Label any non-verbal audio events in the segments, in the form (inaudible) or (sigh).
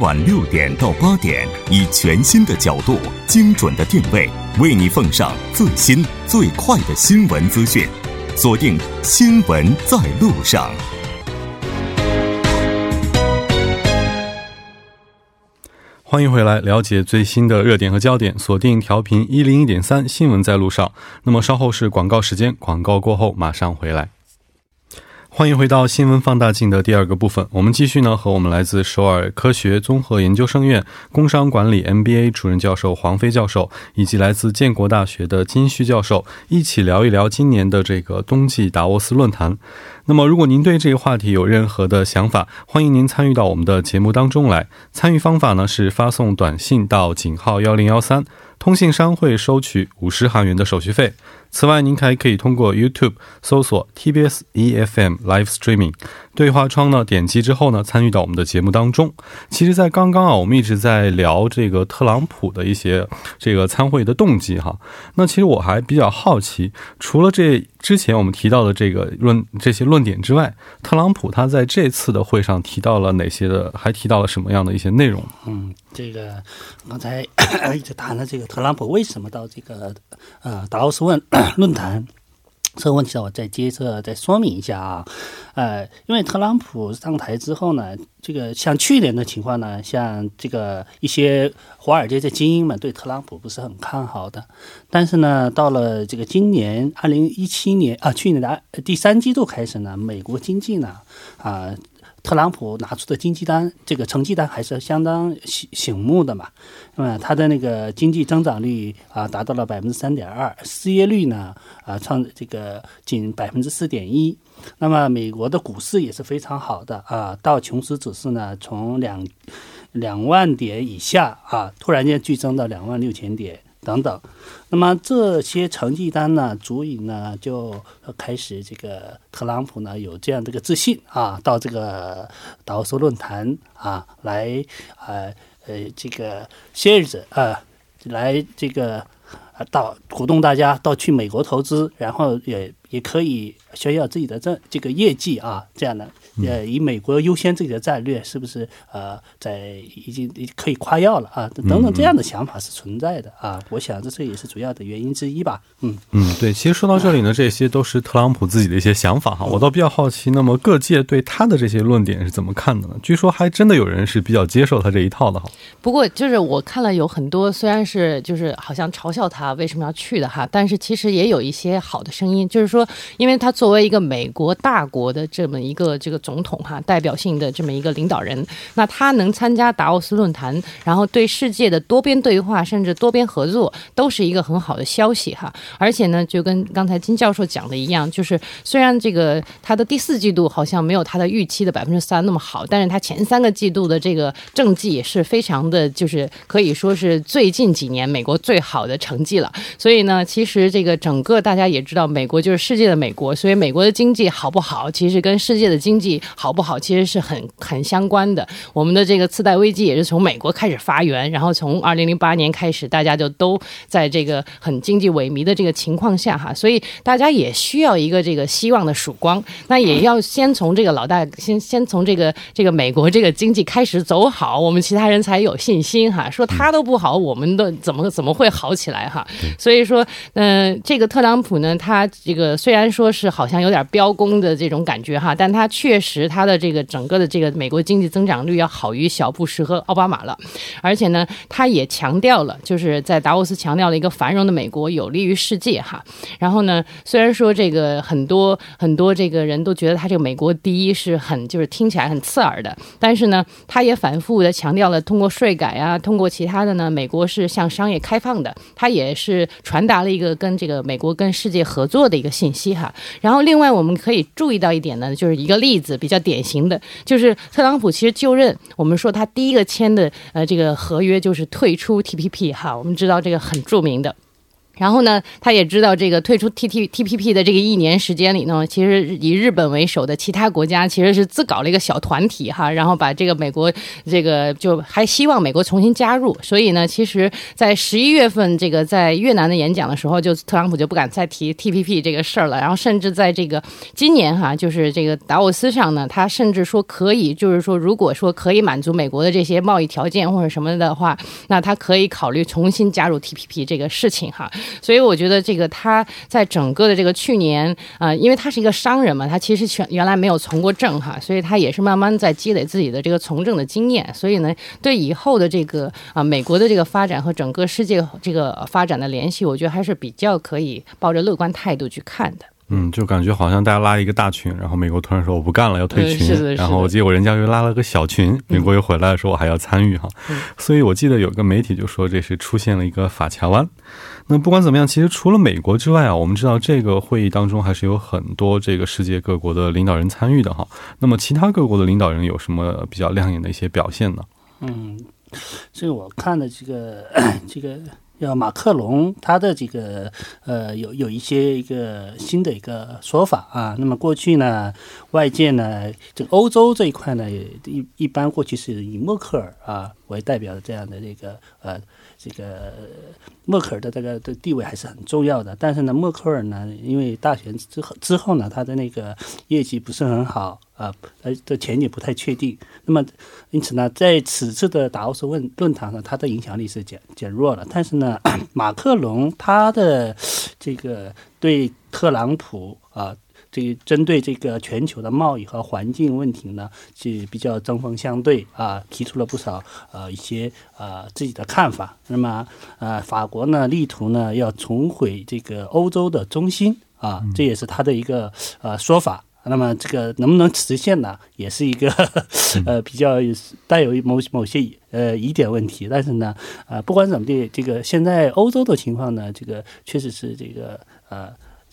晚六点到八点，以全新的角度、精准的定位，为你奉上最新最快的新闻资讯。锁定《新闻在路上》。欢迎回来，了解最新的热点和焦点。锁定调频一零一点三，《新闻在路上》。那么稍后是广告时间，广告过后马上回来。欢迎回到新闻放大镜的第二个部分，我们继续呢和我们来自首尔科学综合研究生院工商管理 MBA 主任教授黄飞教授，以及来自建国大学的金旭教授一起聊一聊今年的这个冬季达沃斯论坛。那么，如果您对这个话题有任何的想法，欢迎您参与到我们的节目当中来。参与方法呢是发送短信到井号幺零幺三，通信商会收取五十韩元的手续费。此外，您还可以通过 YouTube 搜索 TBS EFM Live Streaming 对话窗呢，点击之后呢，参与到我们的节目当中。其实，在刚刚啊，我们一直在聊这个特朗普的一些这个参会的动机哈。那其实我还比较好奇，除了这之前我们提到的这个论这些论点之外，特朗普他在这次的会上提到了哪些的，还提到了什么样的一些内容？嗯，这个刚才一直谈了这个特朗普为什么到这个呃达沃斯问。(coughs) 论坛这个问题呢，我再接着再说明一下啊，呃，因为特朗普上台之后呢，这个像去年的情况呢，像这个一些华尔街的精英们对特朗普不是很看好的，但是呢，到了这个今年二零一七年啊，去年的第三季度开始呢，美国经济呢啊。特朗普拿出的经济单，这个成绩单还是相当醒醒目的嘛。那么他的那个经济增长率啊，达到了百分之三点二，失业率呢啊创这个仅百分之四点一。那么美国的股市也是非常好的啊，道琼斯指数呢从两两万点以下啊，突然间剧增到两万六千点。等等，那么这些成绩单呢，足以呢就开始这个特朗普呢有这样的一个自信啊，到这个达沃斯论坛啊来呃呃这个歇日子啊来这个到鼓动大家到去美国投资，然后也也可以炫耀自己的这这个业绩啊，这样的。呃，以美国优先自己的战略，是不是呃，在已经可以夸耀了啊？等等这样的想法是存在的啊。我想这这也是主要的原因之一吧。嗯嗯，对。其实说到这里呢，这些都是特朗普自己的一些想法哈。我倒比较好奇，那么各界对他的这些论点是怎么看的呢？据说还真的有人是比较接受他这一套的哈。不过就是我看了有很多，虽然是就是好像嘲笑他为什么要去的哈，但是其实也有一些好的声音，就是说，因为他作为一个美国大国的这么一个这个。总总统哈，代表性的这么一个领导人，那他能参加达沃斯论坛，然后对世界的多边对话甚至多边合作，都是一个很好的消息哈。而且呢，就跟刚才金教授讲的一样，就是虽然这个他的第四季度好像没有他的预期的百分之三那么好，但是他前三个季度的这个政绩也是非常的，就是可以说是最近几年美国最好的成绩了。所以呢，其实这个整个大家也知道，美国就是世界的美国，所以美国的经济好不好，其实跟世界的经济。好不好？其实是很很相关的。我们的这个次贷危机也是从美国开始发源，然后从二零零八年开始，大家就都在这个很经济萎靡的这个情况下哈，所以大家也需要一个这个希望的曙光。那也要先从这个老大，先先从这个这个美国这个经济开始走好，我们其他人才有信心哈。说他都不好，我们的怎么怎么会好起来哈？所以说，嗯，这个特朗普呢，他这个虽然说是好像有点标功的这种感觉哈，但他确实。他的这个整个的这个美国经济增长率要好于小布什和奥巴马了，而且呢，他也强调了，就是在达沃斯强调了一个繁荣的美国有利于世界哈。然后呢，虽然说这个很多很多这个人都觉得他这个美国第一是很就是听起来很刺耳的，但是呢，他也反复的强调了通过税改啊，通过其他的呢，美国是向商业开放的，他也是传达了一个跟这个美国跟世界合作的一个信息哈。然后另外我们可以注意到一点呢，就是一个例子。比较典型的就是特朗普其实就任，我们说他第一个签的呃这个合约就是退出 T P P 哈，我们知道这个很著名的。然后呢，他也知道这个退出 T T T P P 的这个一年时间里呢，其实以日本为首的其他国家其实是自搞了一个小团体哈，然后把这个美国这个就还希望美国重新加入。所以呢，其实，在十一月份这个在越南的演讲的时候，就特朗普就不敢再提 T P P 这个事儿了。然后甚至在这个今年哈，就是这个达沃斯上呢，他甚至说可以，就是说如果说可以满足美国的这些贸易条件或者什么的话，那他可以考虑重新加入 T P P 这个事情哈。所以我觉得这个他在整个的这个去年啊，因为他是一个商人嘛，他其实全原来没有从过政哈，所以他也是慢慢在积累自己的这个从政的经验。所以呢，对以后的这个啊美国的这个发展和整个世界这个发展的联系，我觉得还是比较可以抱着乐观态度去看的。嗯，就感觉好像大家拉一个大群，然后美国突然说我不干了，要退群，嗯、然后结果人家又拉了个小群，美国又回来说我还要参与哈。嗯、所以我记得有个媒体就说这是出现了一个法卡湾。那不管怎么样，其实除了美国之外啊，我们知道这个会议当中还是有很多这个世界各国的领导人参与的哈。那么其他各国的领导人有什么比较亮眼的一些表现呢？嗯，这个我看的这个 (coughs) 这个。要马克龙他的这个呃有有一些一个新的一个说法啊，那么过去呢，外界呢，这个欧洲这一块呢，一一般过去是以默克尔啊为代表的这样的这个呃这个默克尔的这个的地位还是很重要的，但是呢，默克尔呢，因为大选之后之后呢，他的那个业绩不是很好啊，呃的前景不太确定，那么因此呢，在此次的达沃斯论论坛上，他的影响力是减减弱了，但是呢。(coughs) 马克龙他的这个对特朗普啊，这针对这个全球的贸易和环境问题呢，是比较针锋相对啊，提出了不少呃一些呃自己的看法。那么呃，法国呢力图呢要重回这个欧洲的中心啊，这也是他的一个呃说法。那么这个能不能实现呢？也是一个 (laughs) 呃比较带有某某些呃疑点问题。但是呢，呃，不管怎么地，这个现在欧洲的情况呢，这个确实是这个呃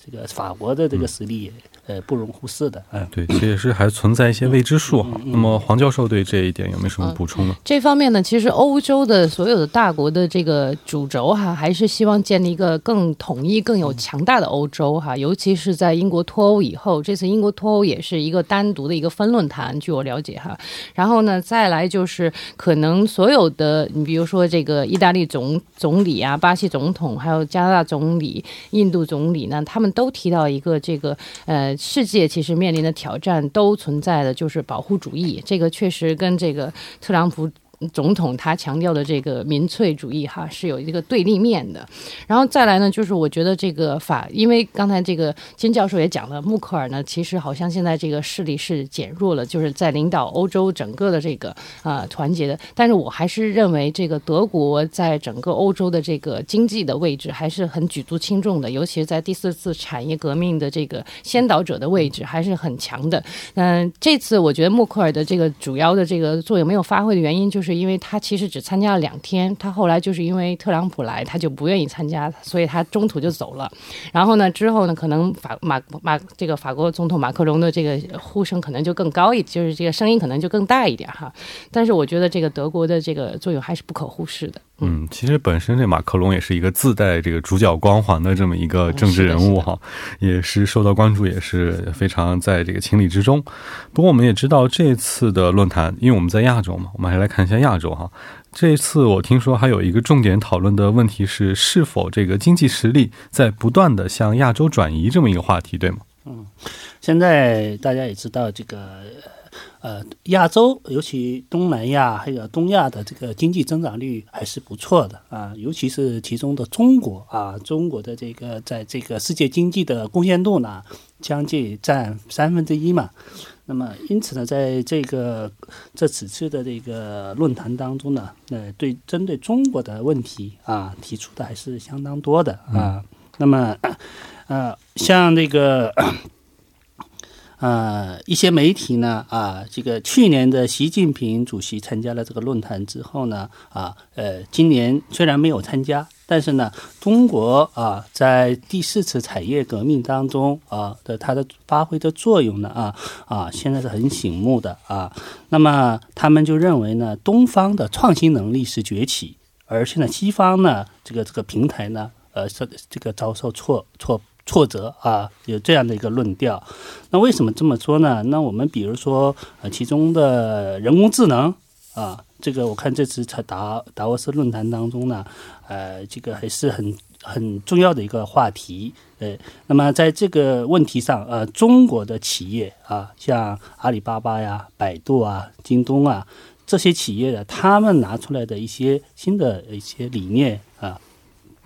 这个法国的这个实力。呃，不容忽视的，嗯，对，这也是还存在一些未知数哈。那么黄教授对这一点有没有什么补充呢？这方面呢，其实欧洲的所有的大国的这个主轴哈，还是希望建立一个更统一、更有强大的欧洲哈。尤其是在英国脱欧以后，这次英国脱欧也是一个单独的一个分论坛，据我了解哈。然后呢，再来就是可能所有的，你比如说这个意大利总总理啊、巴西总统，还有加拿大总理、印度总理呢，他们都提到一个这个呃。世界其实面临的挑战都存在的，就是保护主义。这个确实跟这个特朗普。总统他强调的这个民粹主义哈是有一个对立面的，然后再来呢，就是我觉得这个法，因为刚才这个金教授也讲了，默克尔呢其实好像现在这个势力是减弱了，就是在领导欧洲整个的这个啊团结的，但是我还是认为这个德国在整个欧洲的这个经济的位置还是很举足轻重的，尤其是在第四次产业革命的这个先导者的位置还是很强的。嗯，这次我觉得默克尔的这个主要的这个作用没有发挥的原因就是。是因为他其实只参加了两天，他后来就是因为特朗普来，他就不愿意参加，所以他中途就走了。然后呢，之后呢，可能法马马这个法国总统马克龙的这个呼声可能就更高一，就是这个声音可能就更大一点哈。但是我觉得这个德国的这个作用还是不可忽视的。嗯，其实本身这马克龙也是一个自带这个主角光环的这么一个政治人物哈，也是受到关注，也是非常在这个情理之中。不过我们也知道这次的论坛，因为我们在亚洲嘛，我们还来看一下亚洲哈。这次我听说还有一个重点讨论的问题是，是否这个经济实力在不断的向亚洲转移这么一个话题，对吗？嗯，现在大家也知道这个。呃，亚洲尤其东南亚还有东亚的这个经济增长率还是不错的啊，尤其是其中的中国啊，中国的这个在这个世界经济的贡献度呢，将近占三分之一嘛。那么因此呢，在这个这此次的这个论坛当中呢，呃，对针对中国的问题啊，提出的还是相当多的啊。那么呃，像这个。呃，一些媒体呢，啊，这个去年的习近平主席参加了这个论坛之后呢，啊，呃，今年虽然没有参加，但是呢，中国啊，在第四次产业革命当中啊的它的发挥的作用呢，啊啊，现在是很醒目的啊。那么他们就认为呢，东方的创新能力是崛起，而现在西方呢，这个这个平台呢。呃是这个遭受挫挫挫折啊，有这样的一个论调。那为什么这么说呢？那我们比如说呃其中的人工智能啊，这个我看这次在达达沃斯论坛当中呢，呃，这个还是很很重要的一个话题。呃，那么在这个问题上，呃，中国的企业啊，像阿里巴巴呀、百度啊、京东啊这些企业的，他们拿出来的一些新的一些理念啊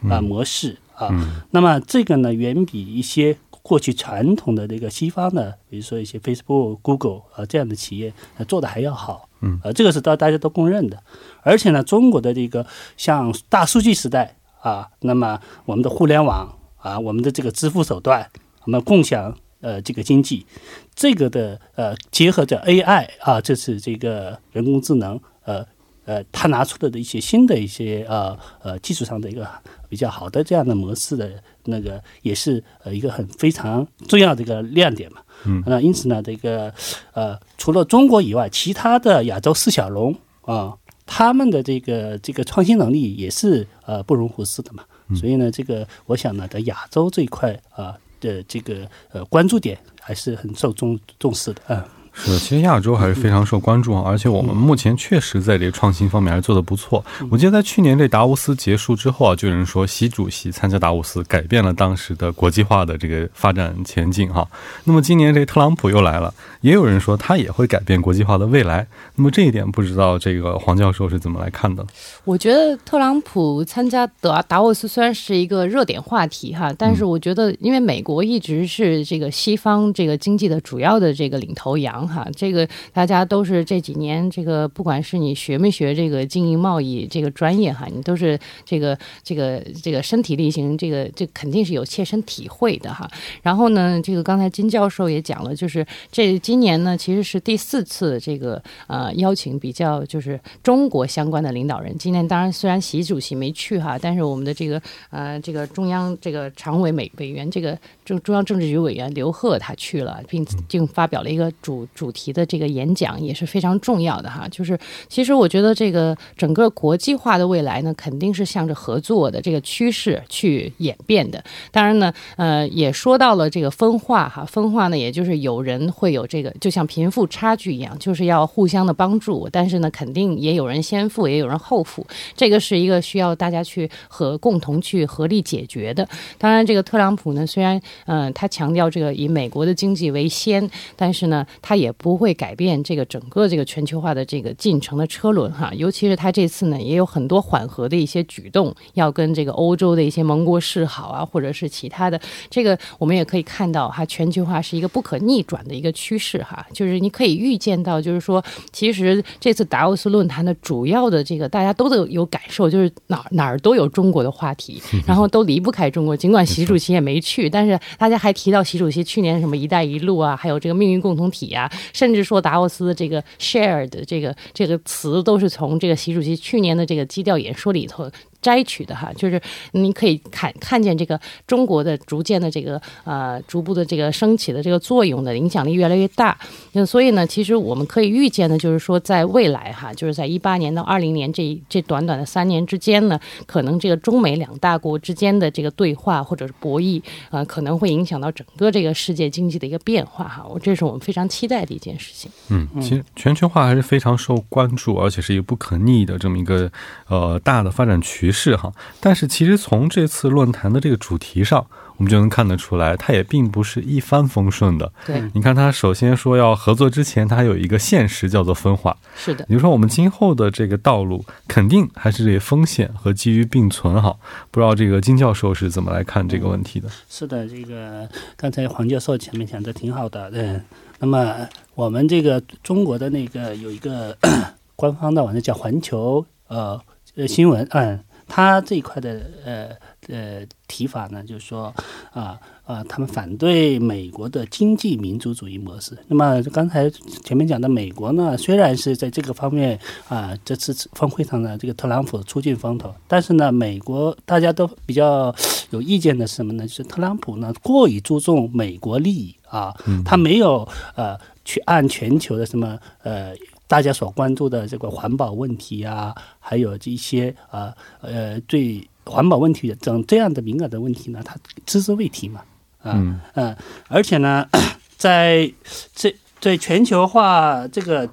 啊模式啊，那么这个呢，远比一些过去传统的这个西方的，比如说一些 Facebook、Google 啊这样的企业呃做的还要好。嗯，呃，这个是大大家都公认的。而且呢，中国的这个像大数据时代啊，那么我们的互联网啊，我们的这个支付手段，我们共享呃这个经济，这个的呃结合着 AI 啊，这是这个人工智能呃呃，它拿出的一些新的一些呃呃技术上的一个比较好的这样的模式的那个，也是呃一个很非常重要的一个亮点嘛。嗯，那因此呢，这个呃除了中国以外，其他的亚洲四小龙啊。他们的这个这个创新能力也是呃不容忽视的嘛，所以呢，这个我想呢，在亚洲这一块啊的这个呃关注点还是很受重重视的啊。是，其实亚洲还是非常受关注啊，而且我们目前确实在这个创新方面还是做的不错。我记得在去年这达沃斯结束之后啊，就有人说习主席参加达沃斯改变了当时的国际化的这个发展前景哈。那么今年这特朗普又来了，也有人说他也会改变国际化的未来。那么这一点不知道这个黄教授是怎么来看的？我觉得特朗普参加达达沃斯虽然是一个热点话题哈，但是我觉得因为美国一直是这个西方这个经济的主要的这个领头羊。哈，这个大家都是这几年，这个不管是你学没学这个经营贸易这个专业哈，你都是这个这个这个身体力行，这个这肯定是有切身体会的哈。然后呢，这个刚才金教授也讲了，就是这今年呢其实是第四次这个呃邀请比较就是中国相关的领导人。今年当然虽然习主席没去哈，但是我们的这个呃这个中央这个常委委委员这个中中央政治局委员刘鹤他去了，并并发表了一个主。主题的这个演讲也是非常重要的哈，就是其实我觉得这个整个国际化的未来呢，肯定是向着合作的这个趋势去演变的。当然呢，呃，也说到了这个分化哈，分化呢，也就是有人会有这个，就像贫富差距一样，就是要互相的帮助。但是呢，肯定也有人先富，也有人后富，这个是一个需要大家去和共同去合力解决的。当然，这个特朗普呢，虽然嗯，他强调这个以美国的经济为先，但是呢，他也不会改变这个整个这个全球化的这个进程的车轮哈，尤其是他这次呢也有很多缓和的一些举动，要跟这个欧洲的一些盟国示好啊，或者是其他的，这个我们也可以看到哈，全球化是一个不可逆转的一个趋势哈，就是你可以预见到，就是说，其实这次达沃斯论坛的主要的这个大家都都有感受，就是哪哪儿都有中国的话题，(laughs) 然后都离不开中国，尽管习主席也没去，但是大家还提到习主席去年什么“一带一路”啊，还有这个命运共同体啊。甚至说达沃斯这个 shared 这个这个词，都是从这个习主席去年的这个基调演说里头。摘取的哈，就是你可以看看见这个中国的逐渐的这个呃逐步的这个升起的这个作用的影响力越来越大。那所以呢，其实我们可以预见的，就是说在未来哈，就是在一八年到二零年这这短短的三年之间呢，可能这个中美两大国之间的这个对话或者是博弈，呃，可能会影响到整个这个世界经济的一个变化哈。我这是我们非常期待的一件事情。嗯，其实全球化还是非常受关注，而且是一个不可逆的这么一个呃大的发展趋势。是哈，但是其实从这次论坛的这个主题上，我们就能看得出来，它也并不是一帆风顺的。对，你看，它首先说要合作之前，它还有一个现实叫做分化。是的，比如说我们今后的这个道路，肯定还是这些风险和机遇并存哈。不知道这个金教授是怎么来看这个问题的？是的，这个刚才黄教授前面讲的挺好的。嗯，那么我们这个中国的那个有一个 (coughs) 官方的网站叫环球呃呃新闻，嗯。他这一块的呃呃提法呢，就是说啊啊，他们反对美国的经济民主主义模式。那么刚才前面讲的美国呢，虽然是在这个方面啊，这次峰会上呢，这个特朗普出尽风头，但是呢，美国大家都比较有意见的是什么呢？就是特朗普呢过于注重美国利益啊，他没有呃去按全球的什么呃。大家所关注的这个环保问题啊，还有这些啊呃对环保问题等这样的敏感的问题呢，他只字未提嘛，啊，嗯，而且呢，(clears throat) 在这在全球化这个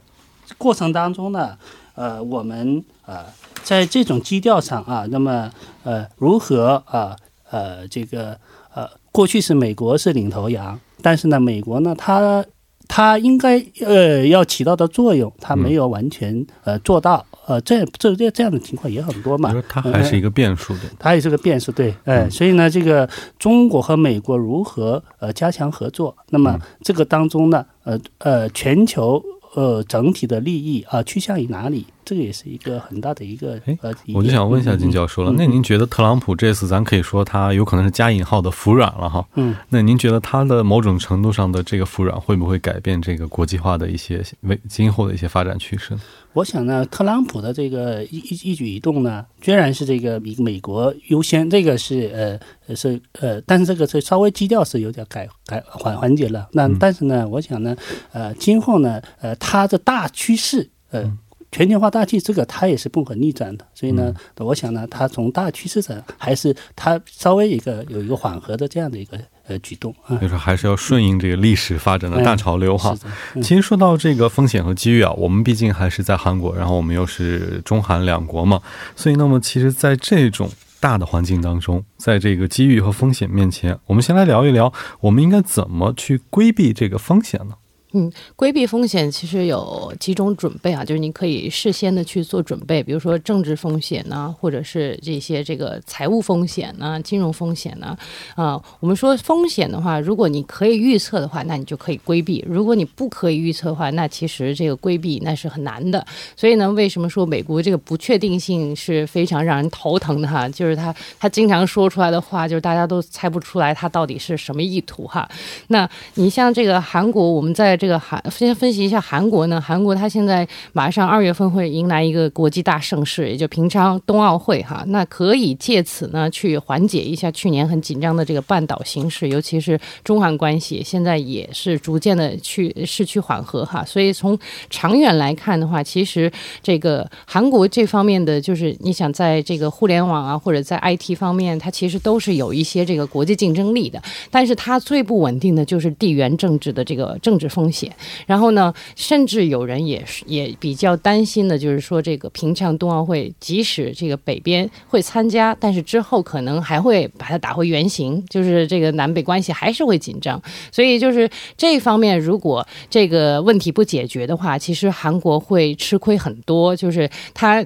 过程当中呢，呃，我们呃在这种基调上啊，那么呃如何啊呃这个呃过去是美国是领头羊，但是呢，美国呢它。它应该呃要起到的作用，它没有完全呃做到，呃这这这这样的情况也很多嘛。它还是一个变数的，它也是个变数，对，哎，所以呢，这个中国和美国如何呃加强合作？那么这个当中呢，呃呃全球。呃，整体的利益啊，趋向于哪里？这个也是一个很大的一个。呃，我就想问一下金教授了，那您觉得特朗普这次咱可以说他有可能是加引号的服软了哈？嗯，那您觉得他的某种程度上的这个服软会不会改变这个国际化的一些为今后的一些发展趋势？我想呢，特朗普的这个一一一举一动呢，虽然是这个以美国优先，这个是呃是呃，但是这个是稍微基调是有点改改缓缓解了。那但是呢，我想呢，呃，今后呢，呃，它的大趋势，呃，全球化大趋势，这个它也是不可逆转的。所以呢，我想呢，它从大趋势上还是它稍微一个有一个缓和的这样的一个。呃，举动啊，就是还是要顺应这个历史发展的大潮流哈。其实说到这个风险和机遇啊，我们毕竟还是在韩国，然后我们又是中韩两国嘛，所以那么其实，在这种大的环境当中，在这个机遇和风险面前，我们先来聊一聊，我们应该怎么去规避这个风险呢？嗯，规避风险其实有几种准备啊，就是你可以事先的去做准备，比如说政治风险呢，或者是这些这个财务风险呢、金融风险呢。啊，我们说风险的话，如果你可以预测的话，那你就可以规避；如果你不可以预测的话，那其实这个规避那是很难的。所以呢，为什么说美国这个不确定性是非常让人头疼的哈？就是他他经常说出来的话，就是大家都猜不出来他到底是什么意图哈。那你像这个韩国，我们在这个韩先分析一下韩国呢？韩国它现在马上二月份会迎来一个国际大盛事，也就平昌冬奥会哈。那可以借此呢去缓解一下去年很紧张的这个半岛形势，尤其是中韩关系现在也是逐渐的去失去缓和哈。所以从长远来看的话，其实这个韩国这方面的就是你想在这个互联网啊或者在 IT 方面，它其实都是有一些这个国际竞争力的。但是它最不稳定的就是地缘政治的这个政治风风险。然后呢，甚至有人也是也比较担心的，就是说这个平昌冬奥会，即使这个北边会参加，但是之后可能还会把它打回原形，就是这个南北关系还是会紧张。所以就是这方面，如果这个问题不解决的话，其实韩国会吃亏很多，就是它。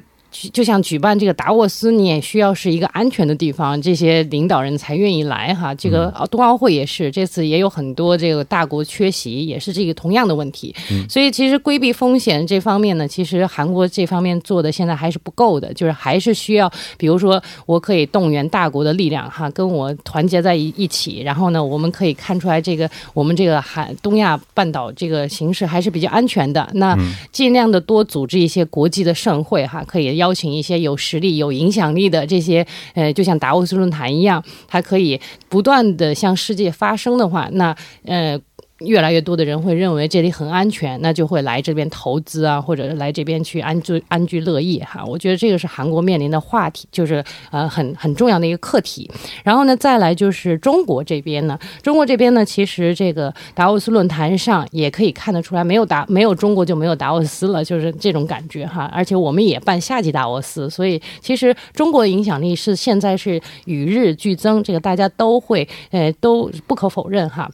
就像举办这个达沃斯，你也需要是一个安全的地方，这些领导人才愿意来哈。这个冬奥会也是，这次也有很多这个大国缺席，也是这个同样的问题。所以其实规避风险这方面呢，其实韩国这方面做的现在还是不够的，就是还是需要，比如说我可以动员大国的力量哈，跟我团结在一一起，然后呢，我们可以看出来这个我们这个韩东亚半岛这个形势还是比较安全的。那尽量的多组织一些国际的盛会哈，可以。邀请一些有实力、有影响力的这些，呃，就像达沃斯论坛一样，它可以不断的向世界发声的话，那，呃。越来越多的人会认为这里很安全，那就会来这边投资啊，或者来这边去安居安居乐业哈。我觉得这个是韩国面临的话题，就是呃很很重要的一个课题。然后呢，再来就是中国这边呢，中国这边呢，其实这个达沃斯论坛上也可以看得出来，没有达没有中国就没有达沃斯了，就是这种感觉哈。而且我们也办夏季达沃斯，所以其实中国的影响力是现在是与日俱增，这个大家都会呃都不可否认哈。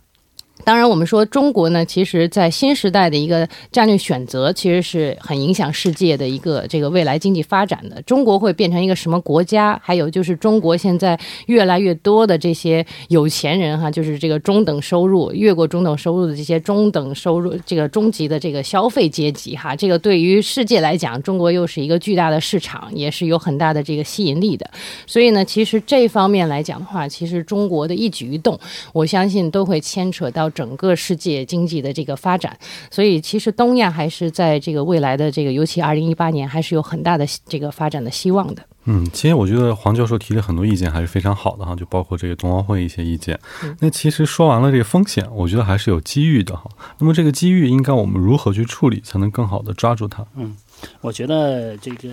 当然，我们说中国呢，其实，在新时代的一个战略选择，其实是很影响世界的一个这个未来经济发展的。中国会变成一个什么国家？还有就是中国现在越来越多的这些有钱人哈，就是这个中等收入、越过中等收入的这些中等收入这个中级的这个消费阶级哈，这个对于世界来讲，中国又是一个巨大的市场，也是有很大的这个吸引力的。所以呢，其实这方面来讲的话，其实中国的一举一动，我相信都会牵扯到。整个世界经济的这个发展，所以其实东亚还是在这个未来的这个，尤其二零一八年，还是有很大的这个发展的希望的。嗯，其实我觉得黄教授提的很多意见还是非常好的哈，就包括这个冬奥会一些意见。那其实说完了这个风险，我觉得还是有机遇的哈。那么这个机遇应该我们如何去处理，才能更好的抓住它？嗯，我觉得这个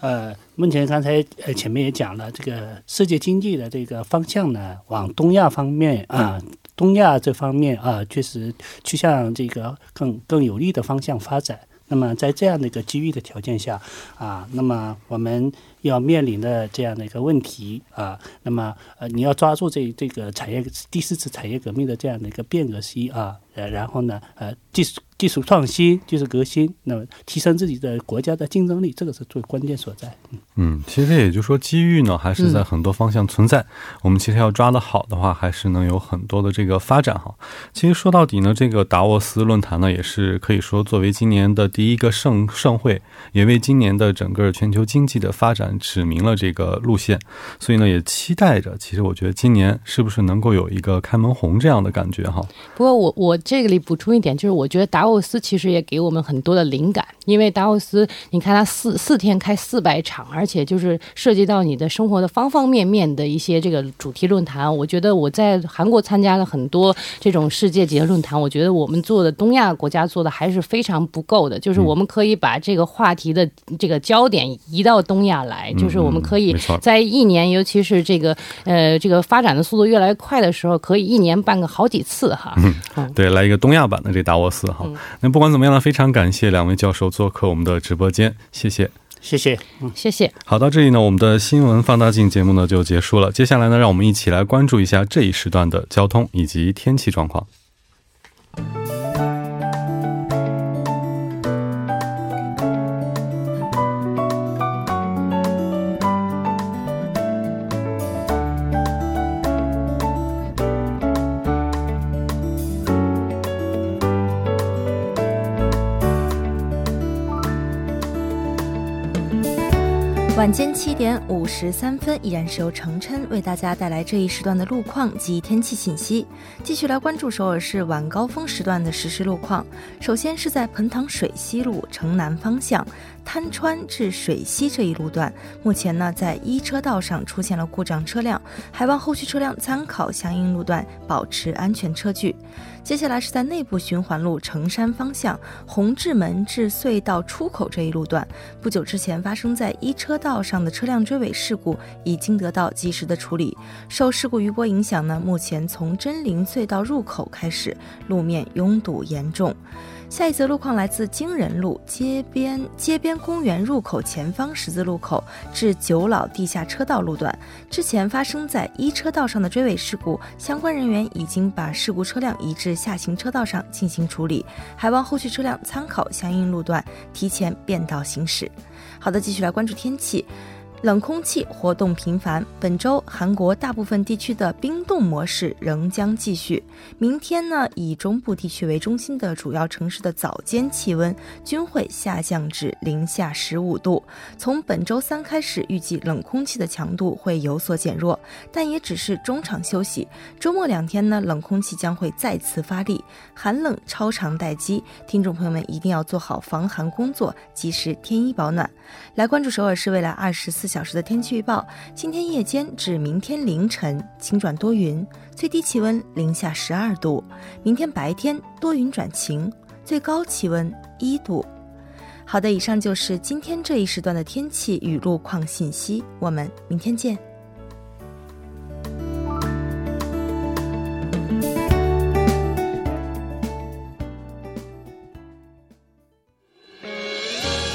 呃，目前刚才呃前面也讲了，这个世界经济的这个方向呢，往东亚方面啊，东亚这方面啊，确实趋向这个更更有利的方向发展。那么在这样的一个机遇的条件下啊，那么我们要面临的这样的一个问题啊，那么呃，你要抓住这这个产业第四次产业革命的这样的一个变革期啊，呃，然后呢，呃，技术。技术创新技术革新，那么提升自己的国家的竞争力，这个是最关键所在。嗯，其实也就是说，机遇呢还是在很多方向存在。我们其实要抓得好的话，还是能有很多的这个发展哈。其实说到底呢，这个达沃斯论坛呢，也是可以说作为今年的第一个盛盛会，也为今年的整个全球经济的发展指明了这个路线。所以呢，也期待着。其实我觉得今年是不是能够有一个开门红这样的感觉哈？不过我我这个里补充一点，就是我觉得达沃。斯其实也给我们很多的灵感，因为达沃斯，你看他四四天开四百场，而且就是涉及到你的生活的方方面面的一些这个主题论坛。我觉得我在韩国参加了很多这种世界级的论坛，我觉得我们做的东亚国家做的还是非常不够的，就是我们可以把这个话题的这个焦点移到东亚来，就是我们可以在一年，尤其是这个呃这个发展的速度越来越快的时候，可以一年办个好几次哈。嗯，(laughs) 对，来一个东亚版的这达沃斯哈。那不管怎么样呢，非常感谢两位教授做客我们的直播间，谢谢，谢谢，嗯，谢谢。好，到这里呢，我们的新闻放大镜节目呢就结束了。接下来呢，让我们一起来关注一下这一时段的交通以及天气状况。晚间七点五十三分，依然是由程琛为大家带来这一时段的路况及天气信息。继续来关注首尔市晚高峰时段的实时路况。首先是在彭塘水西路城南方向。滩川至水西这一路段，目前呢在一车道上出现了故障车辆，还望后续车辆参考相应路段，保持安全车距。接下来是在内部循环路城山方向红志门至隧道出口这一路段，不久之前发生在一车道上的车辆追尾事故已经得到及时的处理。受事故余波影响呢，目前从真灵隧道入口开始，路面拥堵严重。下一则路况来自京仁路街边街边公园入口前方十字路口至九老地下车道路段，之前发生在一车道上的追尾事故，相关人员已经把事故车辆移至下行车道上进行处理，还望后续车辆参考相应路段，提前变道行驶。好的，继续来关注天气。冷空气活动频繁，本周韩国大部分地区的冰冻模式仍将继续。明天呢，以中部地区为中心的主要城市的早间气温均会下降至零下十五度。从本周三开始，预计冷空气的强度会有所减弱，但也只是中场休息。周末两天呢，冷空气将会再次发力，寒冷超长待机。听众朋友们一定要做好防寒工作，及时添衣保暖。来关注首尔市未来二十四小时的天气预报：今天夜间至明天凌晨晴转多云，最低气温零下十二度；明天白天多云转晴，最高气温一度。好的，以上就是今天这一时段的天气与路况信息，我们明天见。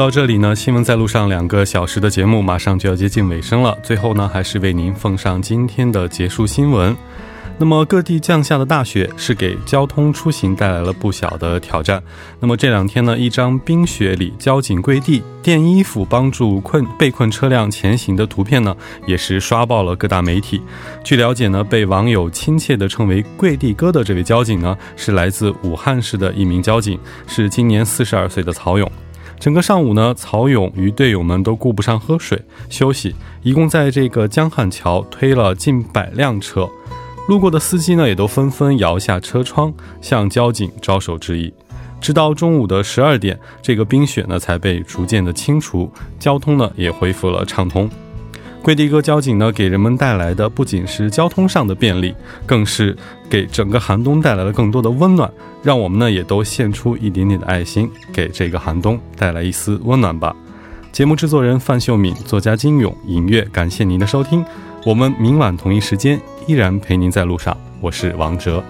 到这里呢，新闻在路上两个小时的节目马上就要接近尾声了。最后呢，还是为您奉上今天的结束新闻。那么各地降下的大雪是给交通出行带来了不小的挑战。那么这两天呢，一张冰雪里交警跪地垫衣服帮助困被困车辆前行的图片呢，也是刷爆了各大媒体。据了解呢，被网友亲切地称为“跪地哥”的这位交警呢，是来自武汉市的一名交警，是今年四十二岁的曹勇。整个上午呢，曹勇与队友们都顾不上喝水休息，一共在这个江汉桥推了近百辆车。路过的司机呢，也都纷纷摇下车窗，向交警招手致意。直到中午的十二点，这个冰雪呢才被逐渐的清除，交通呢也恢复了畅通。贵地哥交警呢，给人们带来的不仅是交通上的便利，更是给整个寒冬带来了更多的温暖。让我们呢也都献出一点点的爱心，给这个寒冬带来一丝温暖吧。节目制作人范秀敏，作家金勇，尹月，感谢您的收听。我们明晚同一时间依然陪您在路上，我是王哲。